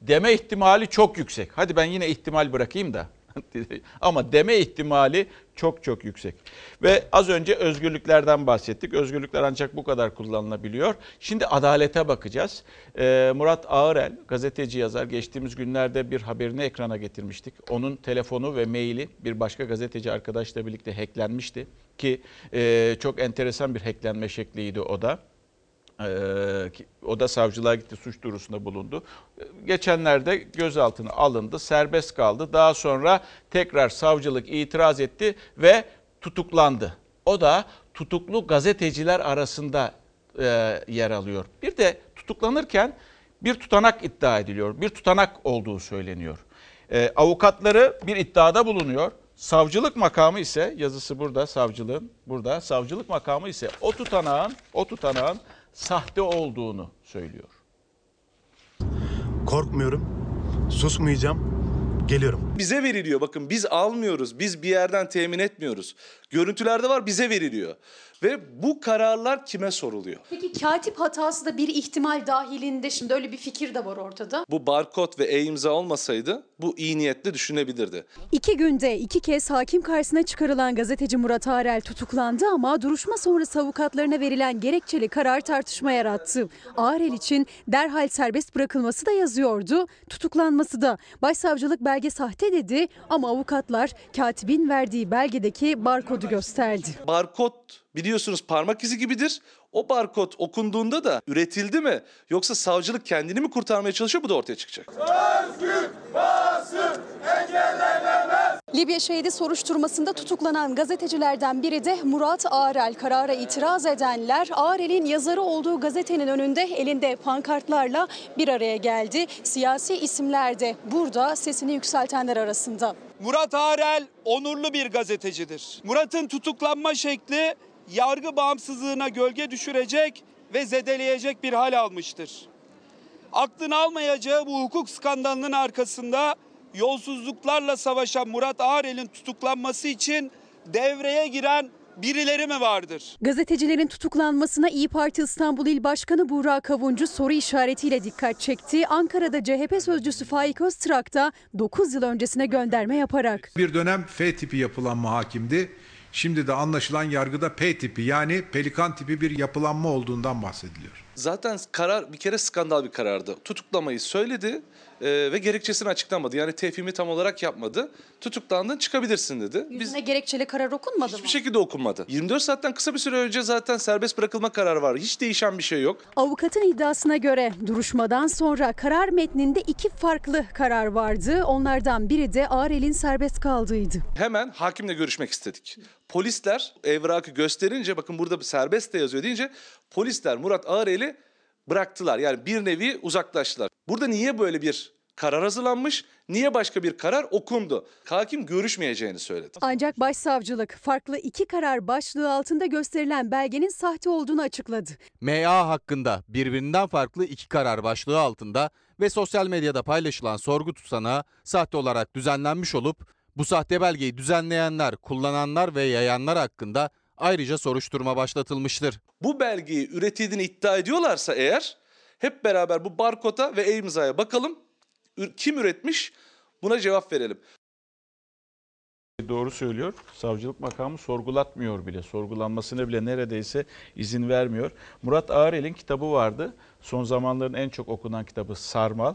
deme ihtimali çok yüksek. Hadi ben yine ihtimal bırakayım da. Ama deme ihtimali çok çok yüksek. Ve az önce özgürlüklerden bahsettik. Özgürlükler ancak bu kadar kullanılabiliyor. Şimdi adalete bakacağız. Ee, Murat Ağırel, gazeteci yazar, geçtiğimiz günlerde bir haberini ekrana getirmiştik. Onun telefonu ve maili bir başka gazeteci arkadaşla birlikte hacklenmişti. Ki e, çok enteresan bir hacklenme şekliydi o da. Ee, o da savcılığa gitti, suç duyurusunda bulundu. Geçenlerde gözaltına alındı, serbest kaldı. Daha sonra tekrar savcılık itiraz etti ve tutuklandı. O da tutuklu gazeteciler arasında e, yer alıyor. Bir de tutuklanırken bir tutanak iddia ediliyor. Bir tutanak olduğu söyleniyor. E, avukatları bir iddiada bulunuyor. Savcılık makamı ise yazısı burada savcılığın burada savcılık makamı ise o tutanağın o tutanağın sahte olduğunu söylüyor. Korkmuyorum. Susmayacağım. Geliyorum. Bize veriliyor bakın biz almıyoruz. Biz bir yerden temin etmiyoruz. Görüntülerde var bize veriliyor. Ve bu kararlar kime soruluyor? Peki katip hatası da bir ihtimal dahilinde şimdi öyle bir fikir de var ortada. Bu barkod ve e-imza olmasaydı bu iyi niyetle düşünebilirdi. İki günde iki kez hakim karşısına çıkarılan gazeteci Murat Arel tutuklandı ama duruşma sonrası avukatlarına verilen gerekçeli karar tartışma yarattı. Arel için derhal serbest bırakılması da yazıyordu, tutuklanması da. Başsavcılık belge sahte sahte dedi ama avukatlar katibin verdiği belgedeki barkodu gösterdi. Barkod biliyorsunuz parmak izi gibidir. O barkod okunduğunda da üretildi mi yoksa savcılık kendini mi kurtarmaya çalışıyor bu da ortaya çıkacak. Libya şehidi soruşturmasında tutuklanan gazetecilerden biri de Murat Ağrel. Karara itiraz edenler Ağrel'in yazarı olduğu gazetenin önünde elinde pankartlarla bir araya geldi. Siyasi isimler de burada sesini yükseltenler arasında. Murat Arel onurlu bir gazetecidir. Murat'ın tutuklanma şekli yargı bağımsızlığına gölge düşürecek ve zedeleyecek bir hal almıştır. Aklını almayacağı bu hukuk skandalının arkasında yolsuzluklarla savaşan Murat Arel'in tutuklanması için devreye giren birileri mi vardır? Gazetecilerin tutuklanmasına İyi Parti İstanbul İl Başkanı Buğra Kavuncu soru işaretiyle dikkat çekti. Ankara'da CHP sözcüsü Faik Öztrak da 9 yıl öncesine gönderme yaparak. Bir dönem F tipi yapılanma hakimdi. Şimdi de anlaşılan yargıda P tipi yani pelikan tipi bir yapılanma olduğundan bahsediliyor. Zaten karar bir kere skandal bir karardı. Tutuklamayı söyledi e, ve gerekçesini açıklamadı. Yani tefhimi tam olarak yapmadı. Tutuklandın çıkabilirsin dedi. Biz Yüzüne gerekçeli karar okunmadı mı? hiçbir şekilde okunmadı. 24 saatten kısa bir süre önce zaten serbest bırakılma kararı var. Hiç değişen bir şey yok. Avukatın iddiasına göre duruşmadan sonra karar metninde iki farklı karar vardı. Onlardan biri de Ağrel'in serbest kaldığıydı. Hemen hakimle görüşmek istedik. Polisler evrakı gösterince bakın burada serbest de yazıyor deyince polisler Murat Ağrel'i bıraktılar. Yani bir nevi uzaklaştılar. Burada niye böyle bir karar hazırlanmış? Niye başka bir karar okundu? Hakim görüşmeyeceğini söyledi. Ancak başsavcılık farklı iki karar başlığı altında gösterilen belgenin sahte olduğunu açıkladı. MA hakkında birbirinden farklı iki karar başlığı altında ve sosyal medyada paylaşılan sorgu tutanağı sahte olarak düzenlenmiş olup bu sahte belgeyi düzenleyenler, kullananlar ve yayanlar hakkında ayrıca soruşturma başlatılmıştır. Bu belgeyi üretildiğini iddia ediyorlarsa eğer hep beraber bu barkoda ve e-imzaya bakalım. Kim üretmiş? Buna cevap verelim. Doğru söylüyor. Savcılık makamı sorgulatmıyor bile. Sorgulanmasına bile neredeyse izin vermiyor. Murat Ağrel'in kitabı vardı. Son zamanların en çok okunan kitabı Sarmal.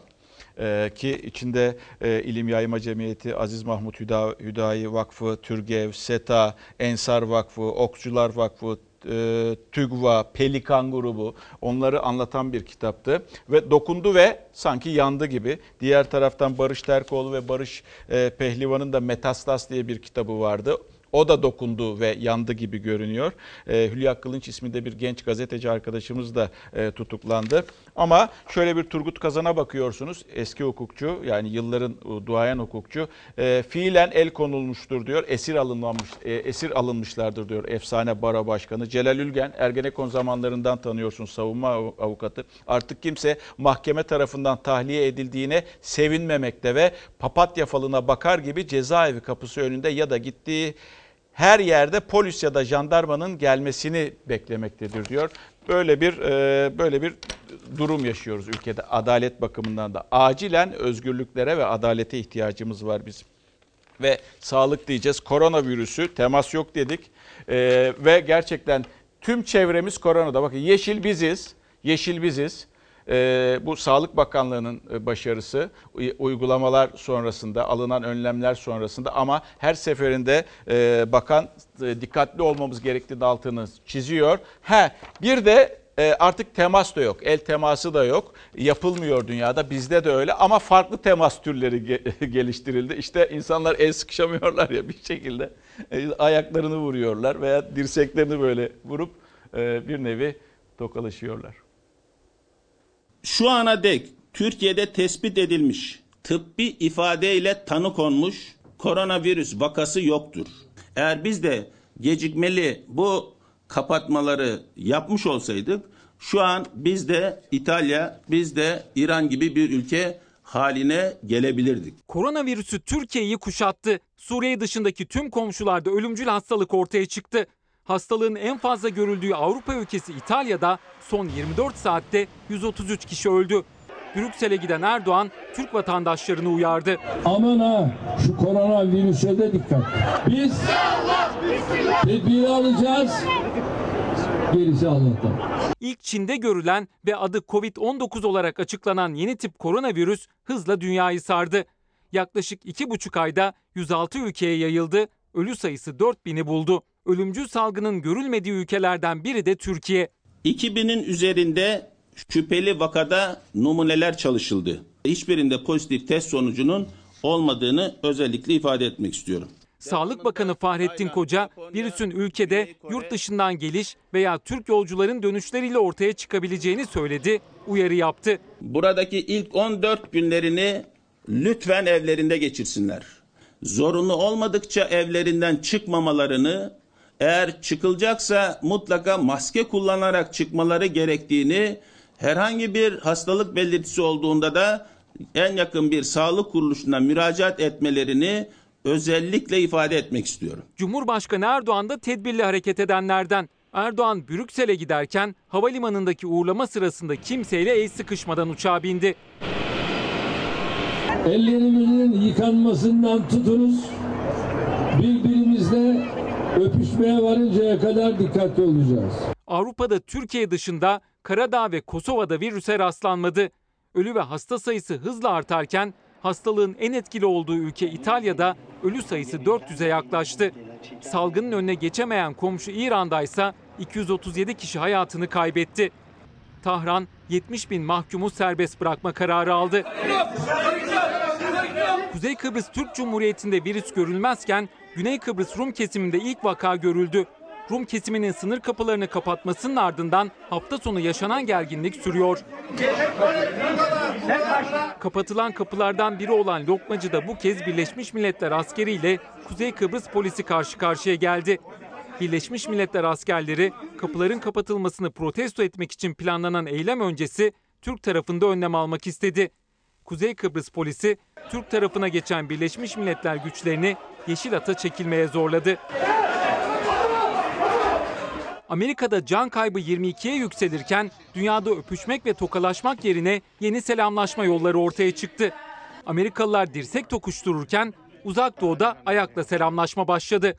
Ee, ki içinde e, İlim Yayma Cemiyeti, Aziz Mahmut Hüda, Hüdayi Vakfı, Türgev, SETA, Ensar Vakfı, Okçular Vakfı, e, TÜGVA, Pelikan grubu onları anlatan bir kitaptı. Ve dokundu ve sanki yandı gibi. Diğer taraftan Barış Terkoğlu ve Barış e, Pehlivan'ın da Metastas diye bir kitabı vardı. O da dokundu ve yandı gibi görünüyor. E, Hülya Kılınç isminde bir genç gazeteci arkadaşımız da e, tutuklandı. Ama şöyle bir Turgut Kazan'a bakıyorsunuz. Eski hukukçu yani yılların e, duayen hukukçu. E, fiilen el konulmuştur diyor. Esir alınmamış, e, esir alınmışlardır diyor efsane bara başkanı. Celal Ülgen Ergenekon zamanlarından tanıyorsunuz savunma av- avukatı. Artık kimse mahkeme tarafından tahliye edildiğine sevinmemekte ve papatya falına bakar gibi cezaevi kapısı önünde ya da gittiği her yerde polis ya da jandarmanın gelmesini beklemektedir diyor. Böyle bir e, böyle bir durum yaşıyoruz ülkede adalet bakımından da. Acilen özgürlüklere ve adalete ihtiyacımız var bizim. Ve sağlık diyeceğiz. Koronavirüsü temas yok dedik. E, ve gerçekten tüm çevremiz koronada. Bakın yeşil biziz. Yeşil biziz. Ee, bu Sağlık Bakanlığı'nın e, başarısı uy- uygulamalar sonrasında alınan önlemler sonrasında ama her seferinde e, bakan e, dikkatli olmamız gerektiğini altını çiziyor. He bir de artık temas da yok, el teması da yok. Yapılmıyor dünyada, bizde de öyle ama farklı temas türleri ge- geliştirildi. İşte insanlar el sıkışamıyorlar ya bir şekilde ayaklarını vuruyorlar veya dirseklerini böyle vurup bir nevi tokalaşıyorlar. Şu ana dek Türkiye'de tespit edilmiş tıbbi ifadeyle tanı konmuş koronavirüs vakası yoktur. Eğer biz de gecikmeli bu kapatmaları yapmış olsaydık şu an biz de İtalya, biz de İran gibi bir ülke haline gelebilirdik. Koronavirüsü Türkiye'yi kuşattı. Suriye dışındaki tüm komşularda ölümcül hastalık ortaya çıktı. Hastalığın en fazla görüldüğü Avrupa ülkesi İtalya'da son 24 saatte 133 kişi öldü. Brüksel'e giden Erdoğan Türk vatandaşlarını uyardı. Aman ha şu koronavirüse de dikkat. Biz tedbiri alacağız. Gerisi Allah'tan. İlk Çin'de görülen ve adı Covid-19 olarak açıklanan yeni tip koronavirüs hızla dünyayı sardı. Yaklaşık 2,5 ayda 106 ülkeye yayıldı. Ölü sayısı 4000'i buldu. Ölümcül salgının görülmediği ülkelerden biri de Türkiye. 2000'in üzerinde şüpheli vakada numuneler çalışıldı. Hiçbirinde pozitif test sonucunun olmadığını özellikle ifade etmek istiyorum. Sağlık Bakanı Fahrettin Koca, virüsün ülkede yurt dışından geliş veya Türk yolcuların dönüşleriyle ortaya çıkabileceğini söyledi, uyarı yaptı. Buradaki ilk 14 günlerini lütfen evlerinde geçirsinler. Zorunlu olmadıkça evlerinden çıkmamalarını, eğer çıkılacaksa mutlaka maske kullanarak çıkmaları gerektiğini, herhangi bir hastalık belirtisi olduğunda da en yakın bir sağlık kuruluşuna müracaat etmelerini özellikle ifade etmek istiyorum. Cumhurbaşkanı Erdoğan da tedbirli hareket edenlerden. Erdoğan Brüksel'e giderken havalimanındaki uğurlama sırasında kimseyle el sıkışmadan uçağa bindi. Ellerimizin yıkanmasından tutunuz. Birbirimizle öpüşmeye varıncaya kadar dikkatli olacağız. Avrupa'da Türkiye dışında Karadağ ve Kosova'da virüse rastlanmadı. Ölü ve hasta sayısı hızla artarken hastalığın en etkili olduğu ülke İtalya'da ölü sayısı 400'e yaklaştı. Salgının önüne geçemeyen komşu İran'da ise 237 kişi hayatını kaybetti. Tahran 70 bin mahkumu serbest bırakma kararı aldı. Kuzey Kıbrıs Türk Cumhuriyeti'nde virüs görülmezken Güney Kıbrıs Rum kesiminde ilk vaka görüldü. Rum kesiminin sınır kapılarını kapatmasının ardından hafta sonu yaşanan gerginlik sürüyor. Kapatılan kapılardan biri olan Lokmacı'da bu kez Birleşmiş Milletler askeriyle Kuzey Kıbrıs polisi karşı karşıya geldi. Birleşmiş Milletler askerleri kapıların kapatılmasını protesto etmek için planlanan eylem öncesi Türk tarafında önlem almak istedi. Kuzey Kıbrıs polisi Türk tarafına geçen Birleşmiş Milletler güçlerini Yeşil At'a çekilmeye zorladı. Amerika'da can kaybı 22'ye yükselirken dünyada öpüşmek ve tokalaşmak yerine yeni selamlaşma yolları ortaya çıktı. Amerikalılar dirsek tokuştururken uzak doğuda ayakla selamlaşma başladı.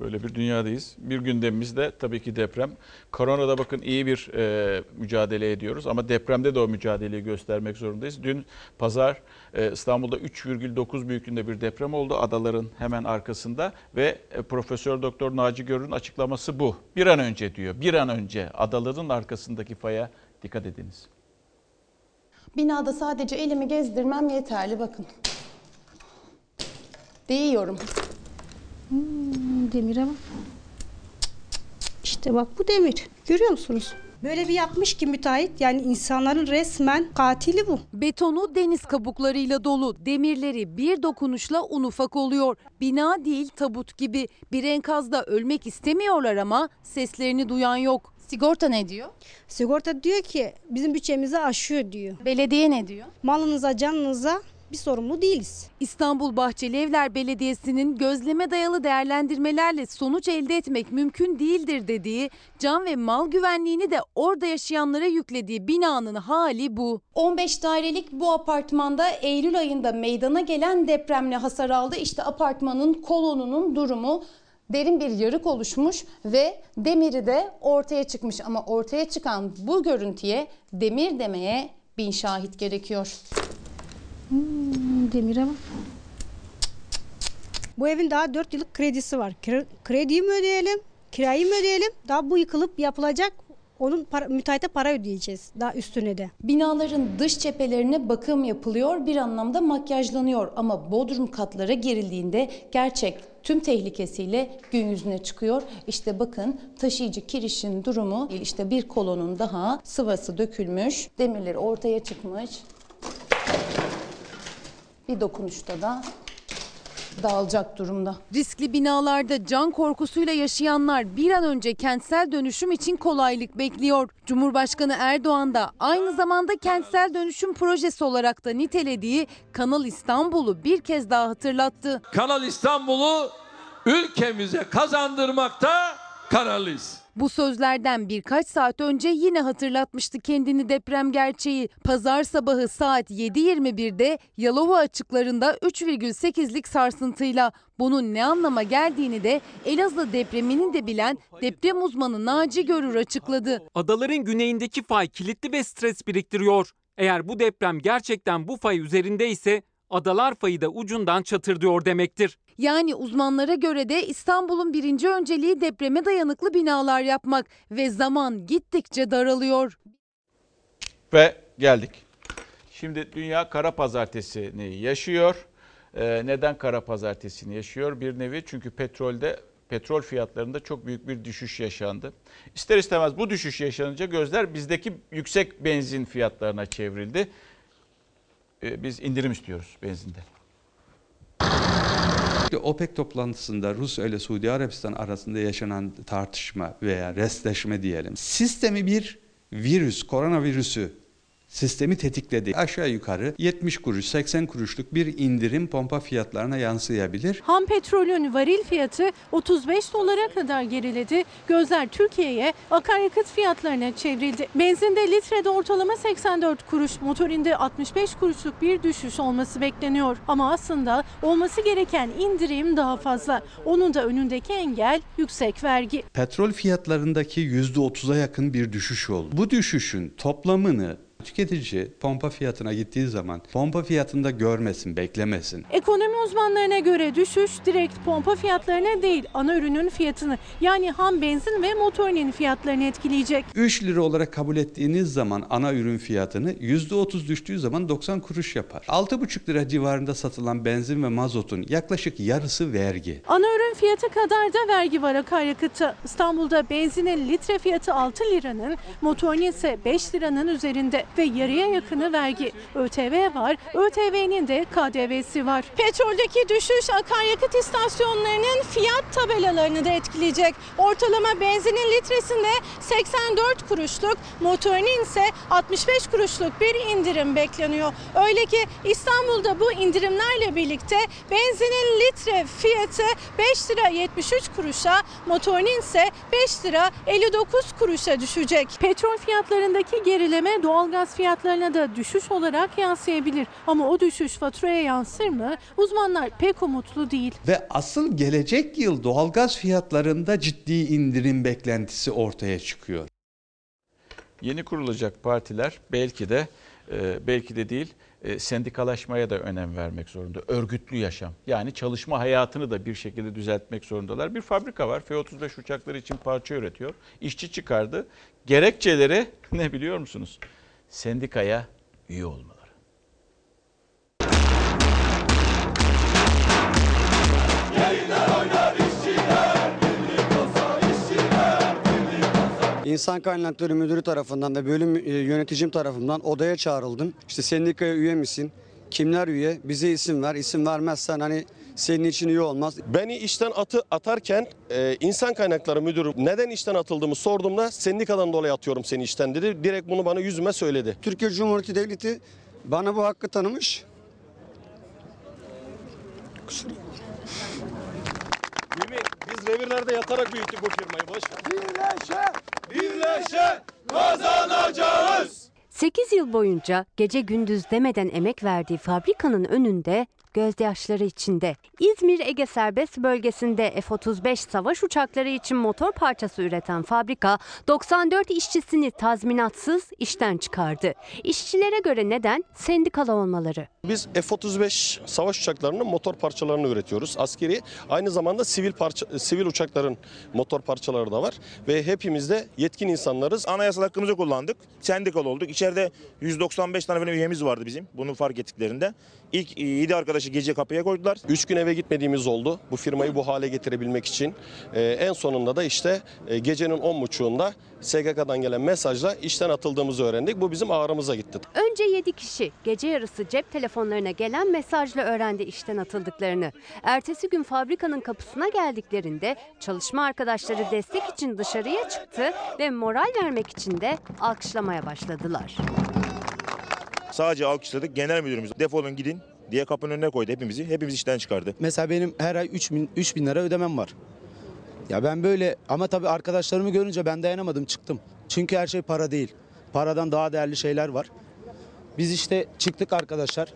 Böyle bir dünyadayız. Bir gündemimiz de tabii ki deprem. Koronada bakın iyi bir e, mücadele ediyoruz ama depremde de o mücadeleyi göstermek zorundayız. Dün pazar e, İstanbul'da 3,9 büyüklüğünde bir deprem oldu adaların hemen arkasında ve e, Profesör Doktor Naci Görür'ün açıklaması bu. Bir an önce diyor. Bir an önce adaların arkasındaki faya dikkat ediniz. Binada sadece elimi gezdirmem yeterli bakın. Değiyorum. Hmm, demire bak. İşte bak bu demir. Görüyor musunuz? Böyle bir yapmış ki müteahhit yani insanların resmen katili bu. Betonu deniz kabuklarıyla dolu. Demirleri bir dokunuşla un ufak oluyor. Bina değil tabut gibi. Bir enkazda ölmek istemiyorlar ama seslerini duyan yok. Sigorta ne diyor? Sigorta diyor ki bizim bütçemizi aşıyor diyor. Belediye ne diyor? Malınıza canınıza bir sorumlu değiliz. İstanbul Bahçelievler Belediyesi'nin gözleme dayalı değerlendirmelerle sonuç elde etmek mümkün değildir dediği, can ve mal güvenliğini de orada yaşayanlara yüklediği binanın hali bu. 15 dairelik bu apartmanda Eylül ayında meydana gelen depremle hasar aldı. İşte apartmanın kolonunun durumu derin bir yarık oluşmuş ve demiri de ortaya çıkmış ama ortaya çıkan bu görüntüye demir demeye bin şahit gerekiyor. Hmm, demire bak. Bu evin daha 4 yıllık kredisi var. Kre- Krediyi mi ödeyelim, kirayı mı ödeyelim? Daha bu yıkılıp yapılacak onun para, müteahhite para ödeyeceğiz daha üstüne de. Binaların dış cephelerine bakım yapılıyor, bir anlamda makyajlanıyor ama bodrum katlara girildiğinde gerçek tüm tehlikesiyle gün yüzüne çıkıyor. İşte bakın taşıyıcı kirişin durumu işte bir kolonun daha sıvası dökülmüş, demirleri ortaya çıkmış. Bir dokunuşta da dağılacak durumda. Riskli binalarda can korkusuyla yaşayanlar bir an önce kentsel dönüşüm için kolaylık bekliyor. Cumhurbaşkanı Erdoğan da aynı zamanda kentsel dönüşüm projesi olarak da nitelediği Kanal İstanbul'u bir kez daha hatırlattı. Kanal İstanbul'u ülkemize kazandırmakta kararlıyız. Bu sözlerden birkaç saat önce yine hatırlatmıştı kendini deprem gerçeği. Pazar sabahı saat 7.21'de Yalova açıklarında 3,8'lik sarsıntıyla bunun ne anlama geldiğini de Elazığ depremini de bilen deprem uzmanı Naci Görür açıkladı. Adaların güneyindeki fay kilitli ve stres biriktiriyor. Eğer bu deprem gerçekten bu fay üzerinde ise adalar fayı da ucundan çatırdıyor demektir. Yani uzmanlara göre de İstanbul'un birinci önceliği depreme dayanıklı binalar yapmak ve zaman gittikçe daralıyor. Ve geldik. Şimdi dünya kara pazartesini yaşıyor. Ee, neden kara pazartesini yaşıyor? Bir nevi çünkü petrolde petrol fiyatlarında çok büyük bir düşüş yaşandı. İster istemez bu düşüş yaşanınca gözler bizdeki yüksek benzin fiyatlarına çevrildi. Ee, biz indirim istiyoruz benzinde. OPEC toplantısında Rusya ile Suudi Arabistan arasında yaşanan tartışma veya restleşme diyelim. Sistemi bir virüs, koronavirüsü sistemi tetikledi. Aşağı yukarı 70 kuruş, 80 kuruşluk bir indirim pompa fiyatlarına yansıyabilir. Ham petrolün varil fiyatı 35 dolara kadar geriledi. Gözler Türkiye'ye akaryakıt fiyatlarına çevrildi. Benzinde litrede ortalama 84 kuruş, motorinde 65 kuruşluk bir düşüş olması bekleniyor. Ama aslında olması gereken indirim daha fazla. Onun da önündeki engel yüksek vergi. Petrol fiyatlarındaki %30'a yakın bir düşüş oldu. Bu düşüşün toplamını tüketici pompa fiyatına gittiği zaman pompa fiyatında görmesin, beklemesin. Ekonomi uzmanlarına göre düşüş direkt pompa fiyatlarına değil ana ürünün fiyatını yani ham benzin ve motorinin fiyatlarını etkileyecek. 3 lira olarak kabul ettiğiniz zaman ana ürün fiyatını %30 düştüğü zaman 90 kuruş yapar. 6,5 lira civarında satılan benzin ve mazotun yaklaşık yarısı vergi. Ana ürün fiyatı kadar da vergi var akaryakıtta. İstanbul'da benzinin litre fiyatı 6 liranın, motorun ise 5 liranın üzerinde ve yarıya yakını vergi. ÖTV var, ÖTV'nin de KDV'si var. Petroldeki düşüş akaryakıt istasyonlarının fiyat tabelalarını da etkileyecek. Ortalama benzinin litresinde 84 kuruşluk, motorinin ise 65 kuruşluk bir indirim bekleniyor. Öyle ki İstanbul'da bu indirimlerle birlikte benzinin litre fiyatı 5 lira 73 kuruşa, motorinin ise 5 lira 59 kuruşa düşecek. Petrol fiyatlarındaki gerileme doğalgaz fiyatlarına da düşüş olarak yansıyabilir. Ama o düşüş faturaya yansır mı? Uzmanlar pek umutlu değil. Ve asıl gelecek yıl doğalgaz fiyatlarında ciddi indirim beklentisi ortaya çıkıyor. Yeni kurulacak partiler belki de e, belki de değil e, sendikalaşmaya da önem vermek zorunda. Örgütlü yaşam yani çalışma hayatını da bir şekilde düzeltmek zorundalar. Bir fabrika var F-35 uçakları için parça üretiyor. İşçi çıkardı. Gerekçeleri ne biliyor musunuz? Sendikaya üye olmaları. İnsan Kaynakları Müdürü tarafından ve bölüm e, yöneticim tarafından odaya çağrıldım. İşte sendikaya üye misin? Kimler üye? Bize isim ver. İsim vermezsen hani senin için üye olmaz. Beni işten atı atarken e, insan kaynakları müdürü neden işten atıldığımı sorduğumda sendikadan dolayı atıyorum seni işten dedi. Direkt bunu bana yüzüme söyledi. Türkiye Cumhuriyeti Devleti bana bu hakkı tanımış. Biz revirlerde yatarak büyüttük bu firmayı. Boş Birleşe, birleşe kazanacağız. 8 yıl boyunca gece gündüz demeden emek verdiği fabrikanın önünde gözyaşları içinde. İzmir Ege Serbest Bölgesi'nde F-35 savaş uçakları için motor parçası üreten fabrika 94 işçisini tazminatsız işten çıkardı. İşçilere göre neden? Sendikalı olmaları. Biz F-35 savaş uçaklarının motor parçalarını üretiyoruz. Askeri aynı zamanda sivil parça, sivil uçakların motor parçaları da var ve hepimiz de yetkin insanlarız. Anayasal hakkımızı kullandık. Sendikalı olduk. İçeride 195 tane falan üyemiz vardı bizim. Bunu fark ettiklerinde. İlk 7 arkadaşı gece kapıya koydular. 3 gün eve gitmediğimiz oldu. Bu firmayı bu hale getirebilmek için. Ee, en sonunda da işte e, gecenin 10.30'unda SGK'dan gelen mesajla işten atıldığımızı öğrendik. Bu bizim ağrımıza gitti. Önce 7 kişi gece yarısı cep telefonlarına gelen mesajla öğrendi işten atıldıklarını. Ertesi gün fabrikanın kapısına geldiklerinde çalışma arkadaşları destek için dışarıya çıktı ve moral vermek için de alkışlamaya başladılar. Sadece alkışladık. Genel müdürümüz defolun gidin diye kapının önüne koydu hepimizi. Hepimiz işten çıkardı. Mesela benim her ay 3 bin, 3 bin lira ödemem var. Ya ben böyle ama tabii arkadaşlarımı görünce ben dayanamadım çıktım. Çünkü her şey para değil. Paradan daha değerli şeyler var. Biz işte çıktık arkadaşlar.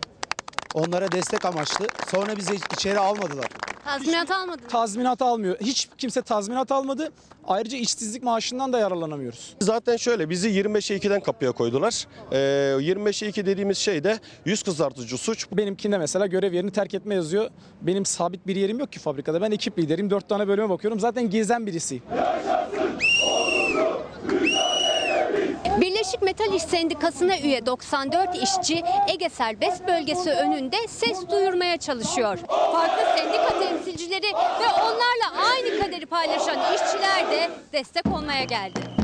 Onlara destek amaçlı. Sonra bizi içeri almadılar. Tazminat almadınız. Tazminat almıyor. Hiç kimse tazminat almadı. Ayrıca işsizlik maaşından da yararlanamıyoruz. Zaten şöyle bizi 25'e 2'den kapıya koydular. Ee, 25'e 2 dediğimiz şey de yüz kızartıcı suç. Benimkinde mesela görev yerini terk etme yazıyor. Benim sabit bir yerim yok ki fabrikada. Ben ekip lideriyim. Dört tane bölüme bakıyorum. Zaten gezen birisiyim. Birleşik Metal İş Sendikası'na üye 94 işçi Ege Serbest Bölgesi önünde ses duyurmaya çalışıyor. Farklı sendika temsilcileri ve onlarla aynı kaderi paylaşan işçiler de destek olmaya geldi.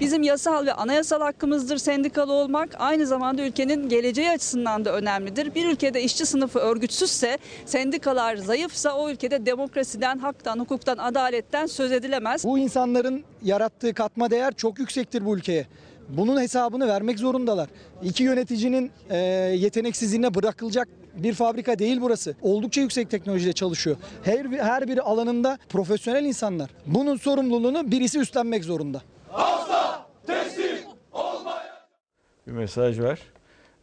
Bizim yasal ve anayasal hakkımızdır sendikalı olmak. Aynı zamanda ülkenin geleceği açısından da önemlidir. Bir ülkede işçi sınıfı örgütsüzse, sendikalar zayıfsa o ülkede demokrasiden, haktan, hukuktan, adaletten söz edilemez. Bu insanların yarattığı katma değer çok yüksektir bu ülkeye. Bunun hesabını vermek zorundalar. İki yöneticinin e, yeteneksizliğine bırakılacak bir fabrika değil burası. Oldukça yüksek teknolojide çalışıyor. Her, her bir alanında profesyonel insanlar. Bunun sorumluluğunu birisi üstlenmek zorunda. Bir mesaj var.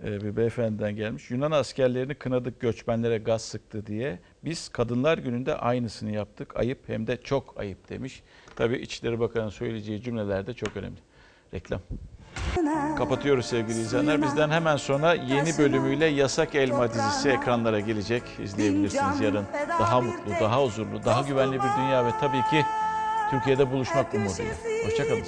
Ee, bir beyefendiden gelmiş. Yunan askerlerini kınadık göçmenlere gaz sıktı diye. Biz Kadınlar Günü'nde aynısını yaptık. Ayıp hem de çok ayıp demiş. Tabii İçişleri Bakanı'nın söyleyeceği cümleler de çok önemli. Reklam. Kapatıyoruz sevgili izleyenler. Bizden hemen sonra yeni bölümüyle Yasak Elma dizisi ekranlara gelecek. İzleyebilirsiniz yarın. Daha mutlu, daha huzurlu, daha güvenli bir dünya ve tabii ki Türkiye'de buluşmak umuduyla. Hoşçakalın.